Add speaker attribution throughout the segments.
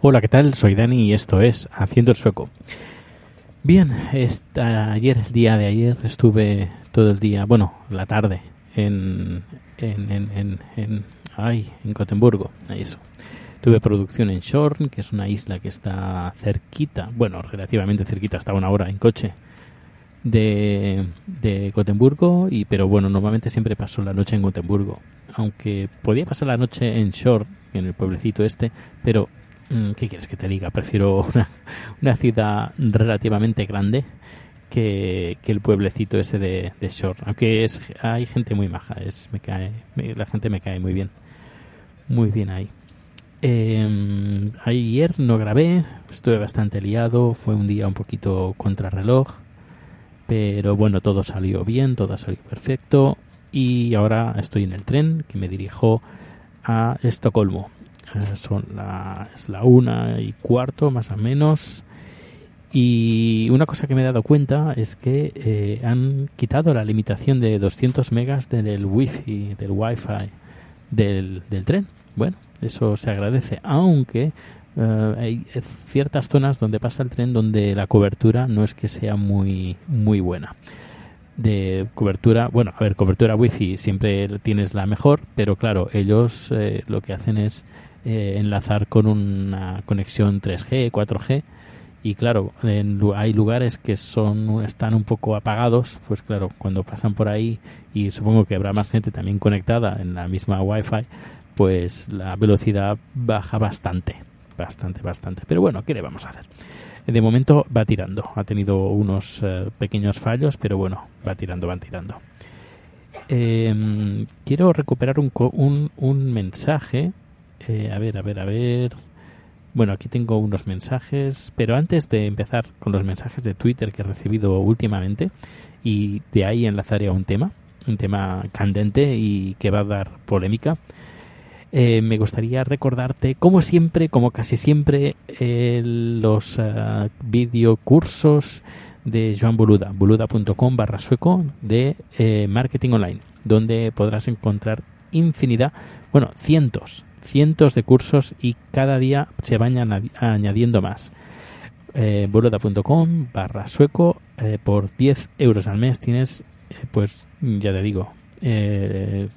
Speaker 1: Hola, ¿qué tal? Soy Dani y esto es Haciendo el Sueco. Bien, esta, ayer, el día de ayer, estuve todo el día, bueno, la tarde, en, en, en, en, en, ay, en Gotemburgo, eso. Tuve producción en Shorn, que es una isla que está cerquita, bueno, relativamente cerquita, hasta una hora en coche de, de Gotemburgo, y, pero bueno, normalmente siempre paso la noche en Gotemburgo, aunque podía pasar la noche en Shorn, en el pueblecito este, pero mm, ¿qué quieres que te diga? Prefiero una, una ciudad relativamente grande que, que, el pueblecito ese de, de Shore. Aunque es, hay gente muy maja, es, me cae, me, la gente me cae muy bien. Muy bien ahí. Eh, ayer no grabé, estuve bastante liado, fue un día un poquito contrarreloj, pero bueno, todo salió bien, todo salió perfecto y ahora estoy en el tren que me dirijo a Estocolmo. Eh, son la una y cuarto más o menos. Y una cosa que me he dado cuenta es que eh, han quitado la limitación de 200 megas del wifi, del wifi del, del tren. Bueno, eso se agradece, aunque uh, hay ciertas zonas donde pasa el tren donde la cobertura no es que sea muy, muy buena. De cobertura, bueno, a ver, cobertura wifi siempre tienes la mejor, pero claro, ellos eh, lo que hacen es eh, enlazar con una conexión 3G, 4G, y claro, en, hay lugares que son están un poco apagados, pues claro, cuando pasan por ahí y supongo que habrá más gente también conectada en la misma Wi-Fi, pues la velocidad baja bastante, bastante, bastante. Pero bueno, ¿qué le vamos a hacer? De momento va tirando, ha tenido unos eh, pequeños fallos, pero bueno, va tirando, van tirando. Eh, quiero recuperar un, un, un mensaje. Eh, a ver, a ver, a ver. Bueno, aquí tengo unos mensajes, pero antes de empezar con los mensajes de Twitter que he recibido últimamente, y de ahí enlazaré a un tema, un tema candente y que va a dar polémica, eh, me gustaría recordarte, como siempre, como casi siempre, eh, los uh, videocursos de Joan Boluda, boluda.com barra sueco de marketing online, donde podrás encontrar infinidad, bueno, cientos, cientos de cursos y cada día se van añadiendo más. Eh, boluda.com barra sueco eh, por 10 euros al mes tienes, eh, pues ya te digo, eh,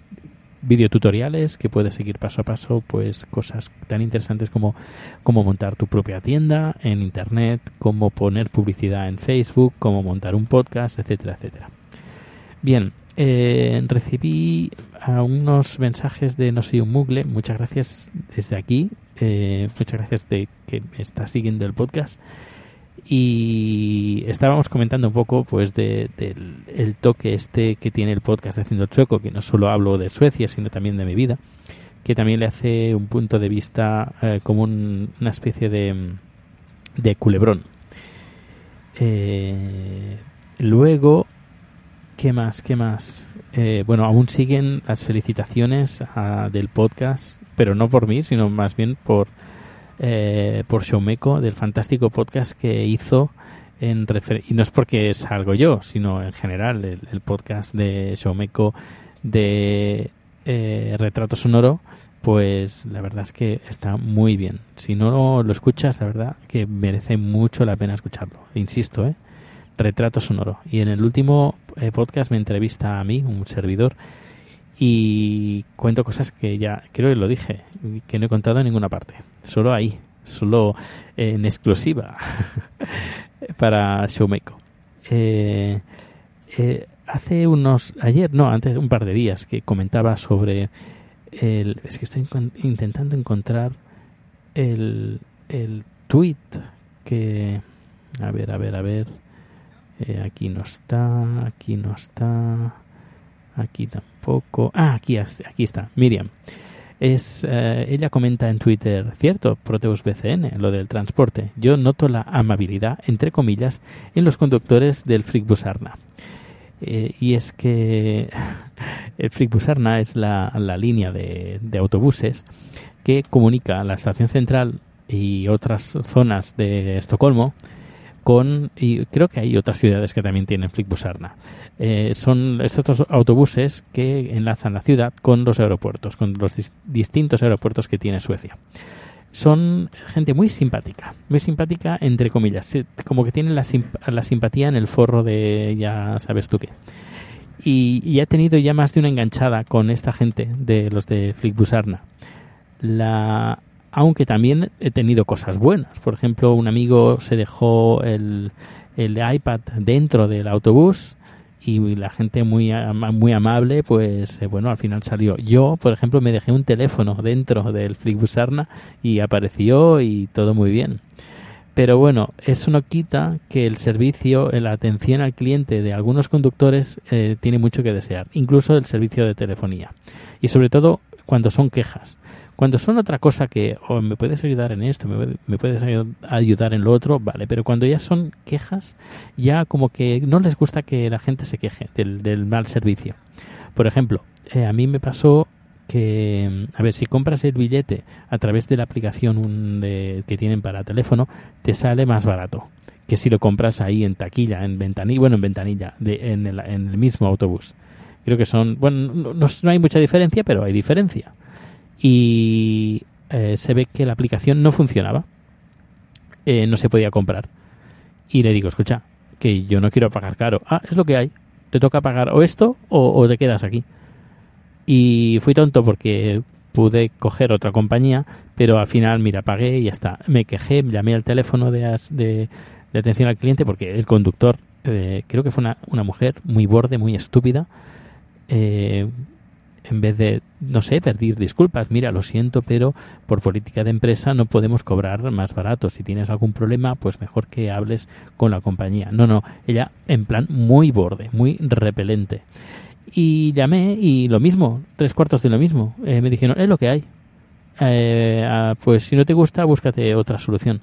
Speaker 1: videotutoriales que puedes seguir paso a paso, pues cosas tan interesantes como cómo montar tu propia tienda en internet, cómo poner publicidad en Facebook, cómo montar un podcast, etcétera, etcétera. Bien, eh, recibí a unos mensajes de No soy un mugle, muchas gracias desde aquí, eh, muchas gracias de que me está siguiendo el podcast. Y estábamos comentando un poco pues de, del el toque este que tiene el podcast de Haciendo el Sueco, que no solo hablo de Suecia, sino también de mi vida, que también le hace un punto de vista eh, como un, una especie de, de culebrón. Eh, luego, ¿qué más? ¿Qué más? Eh, bueno, aún siguen las felicitaciones a, del podcast, pero no por mí, sino más bien por eh, por Showmeco, del fantástico podcast que hizo en y no es porque salgo yo, sino en general el, podcast de Showmeco de eh, Retrato Sonoro, pues la verdad es que está muy bien. Si no lo escuchas, la verdad que merece mucho la pena escucharlo. Insisto, ¿eh? Retrato sonoro. Y en el último eh, podcast me entrevista a mí, un servidor, y cuento cosas que ya creo que lo dije, que no he contado en ninguna parte. Solo ahí, solo en exclusiva para Showmako. Eh, eh, hace unos, ayer, no, antes, un par de días, que comentaba sobre el, es que estoy intentando encontrar el, el tweet que, a ver, a ver, a ver, eh, aquí no está, aquí no está, aquí tampoco, ah, aquí, aquí está, Miriam. Es, eh, ella comenta en Twitter, cierto, Proteus BCN, lo del transporte. Yo noto la amabilidad, entre comillas, en los conductores del Frickbus Arna. Eh, y es que el Frickbus Arna es la, la línea de, de autobuses que comunica la estación central y otras zonas de Estocolmo con y creo que hay otras ciudades que también tienen Flickbusarna. Eh, son estos autobuses que enlazan la ciudad con los aeropuertos, con los distintos aeropuertos que tiene Suecia. Son gente muy simpática, muy simpática entre comillas, como que tienen la, la simpatía en el forro de ya sabes tú qué. Y, y, ha tenido ya más de una enganchada con esta gente de los de Flickbusarna. La aunque también he tenido cosas buenas. Por ejemplo, un amigo se dejó el, el iPad dentro del autobús y la gente muy muy amable pues eh, bueno al final salió. Yo por ejemplo me dejé un teléfono dentro del Flixbus Arna y apareció y todo muy bien. Pero bueno eso no quita que el servicio la atención al cliente de algunos conductores eh, tiene mucho que desear incluso el servicio de telefonía. Y sobre todo cuando son quejas cuando son otra cosa que, o me puedes ayudar en esto, me, puedes ayudar en lo otro, vale, pero cuando ya son quejas, ya como que no les gusta que la gente se queje del, mal servicio. Por ejemplo, eh, a mí me pasó que, a ver, si compras el billete a través de la aplicación que tienen para teléfono, te sale más barato que si lo compras ahí en taquilla, en ventanilla, bueno, en ventanilla, de, en, el, en el mismo autobús. Creo que son, bueno, no, no hay mucha diferencia, pero hay diferencia y eh, se ve que la aplicación no funcionaba. Eh, no se podía comprar. Y le digo, escucha, que yo no quiero pagar caro. Ah, es lo que hay. Te toca pagar o esto o, te quedas aquí. Y fui tonto porque pude coger otra compañía, pero al final, mira, pagué y ya está. Me quejé, llamé al teléfono de, de, atención al cliente porque el conductor, eh, creo que fue una, una, mujer muy borde, muy estúpida, eh, en vez de, no sé, pedir disculpas, mira, lo siento, pero por política de empresa no podemos cobrar más barato. Si tienes algún problema, pues mejor que hables con la compañía. No, no, ella en plan muy borde, muy repelente. Y llamé y lo mismo, tres cuartos de lo mismo. Eh, me dijeron, es lo que hay. Eh, ah, pues si no te gusta, búscate otra solución.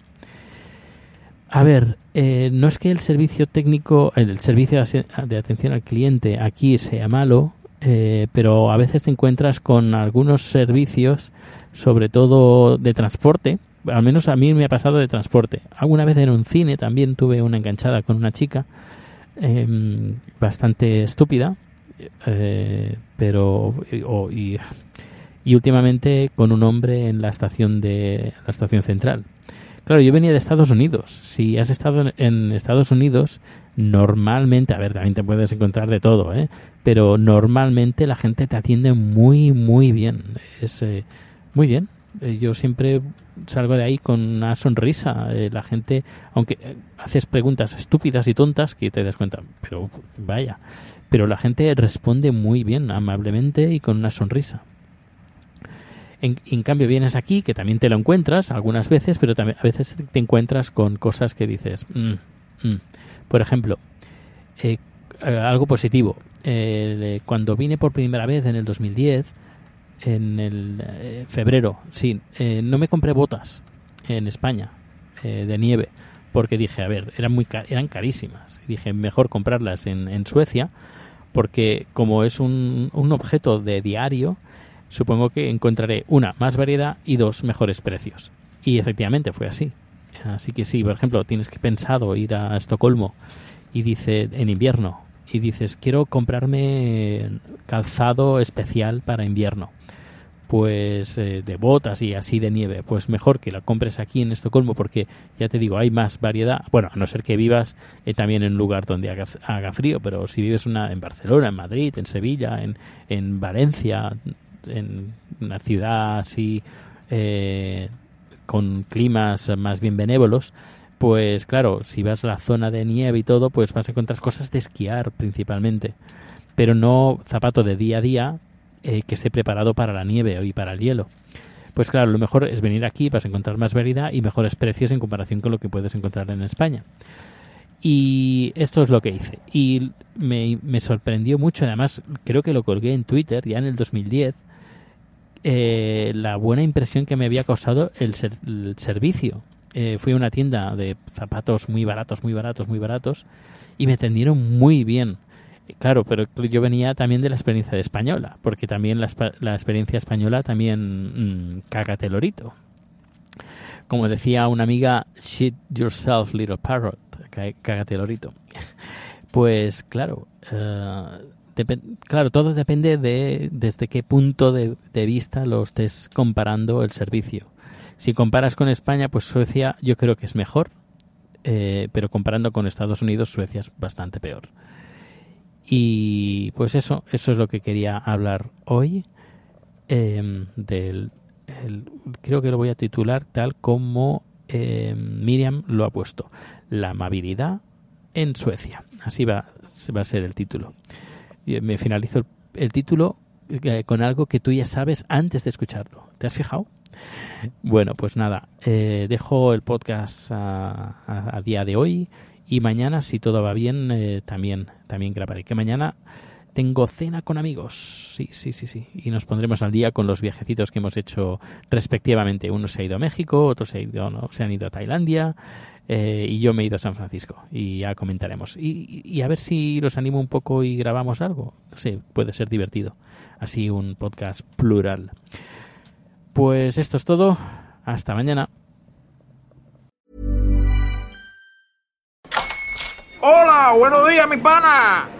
Speaker 1: A ver, eh, no es que el servicio técnico, el servicio de atención al cliente aquí sea malo, eh, pero a veces te encuentras con algunos servicios, sobre todo de transporte, al menos a mí me ha pasado de transporte. Alguna vez en un cine también tuve una enganchada con una chica em, bastante estúpida, eh, pero y, y, últimamente con un hombre en la estación de la estación central. Claro, yo venía de Estados Unidos. Si has estado en Estados Unidos, normalmente, a ver, también te puedes encontrar de todo, ¿eh? pero normalmente la gente te atiende muy, muy bien. Es eh, muy bien. Eh, yo siempre salgo de ahí con una sonrisa. Eh, la gente, aunque haces preguntas estúpidas y tontas, que te das cuenta, pero vaya, pero la gente responde muy bien, amablemente y con una sonrisa. En, en, cambio vienes aquí, que también te lo encuentras algunas veces, pero también a veces te encuentras con cosas que dices, mm, mm". por ejemplo, eh, algo positivo. Eh, cuando vine por primera vez en el 2010, en el eh, febrero, sí, eh, no me compré botas en España de nieve porque dije, a ver, eran muy eran carísimas. Dije, mejor comprarlas en, en Suecia porque como es un, un objeto de diario, supongo que encontraré una más variedad y dos mejores precios. Y efectivamente fue así. Así que si, por ejemplo, tienes que pensado ir a Estocolmo y dice en invierno y dices, quiero comprarme calzado especial para invierno. pues eh, de botas y así de nieve, pues mejor que la compres aquí en Estocolmo porque ya te digo, hay más variedad. Bueno, a no ser que vivas eh, también en un lugar donde haga, frío, pero si vives una, en Barcelona, en Madrid, en Sevilla, en, en Valencia, en una ciudad así eh, con climas más bien benévolos, pues claro, si vas a la zona de nieve y todo, pues vas a encontrar cosas de esquiar principalmente, pero no zapato de día a día eh, que esté preparado para la nieve y para el hielo. Pues claro, lo mejor es venir aquí, vas a encontrar más variedad y mejores precios en comparación con lo que puedes encontrar en España. Y esto es lo que hice. Y me, sorprendió mucho, además creo que lo colgué en Twitter ya en el 2010, eh, la buena impresión que me había causado el, servicio. Eh, fui a una tienda de zapatos muy baratos, muy baratos, muy baratos, y me atendieron muy bien. Claro, pero yo venía también de la experiencia de española, porque también la, experiencia española también mmm, cágate lorito. Como decía una amiga, shit yourself, little parrot, cágate lorito. Pues claro, eh, claro, todo depende de desde qué punto de, vista lo estés comparando el servicio. Si comparas con España, pues Suecia yo creo que es mejor, eh, pero comparando con Estados Unidos, Suecia es bastante peor. Y pues eso, eso es lo que quería hablar hoy. Em, del, creo que lo voy a titular tal como em, Miriam lo ha puesto. La amabilidad en Suecia. Así va, va a ser el título. Y me finalizo el, título eh, con algo que tú ya sabes antes de escucharlo. ¿Te has fijado? Bueno, pues nada, eh, dejo el podcast a, día de hoy y mañana, si todo va bien, eh, también, también grabaré. Que mañana tengo cena con amigos. Sí, sí, sí, sí. Y nos pondremos al día con los viajecitos que hemos hecho respectivamente. Uno se ha ido a México, otros se, ha ido, se han ido a Tailandia. Eh, y yo me he ido a San Francisco y ya comentaremos. Y, y, a ver si los animo un poco y grabamos algo. No sé, puede ser divertido. Así un podcast plural. Pues esto es todo. Hasta mañana.
Speaker 2: Hola, buenos días, mi pana.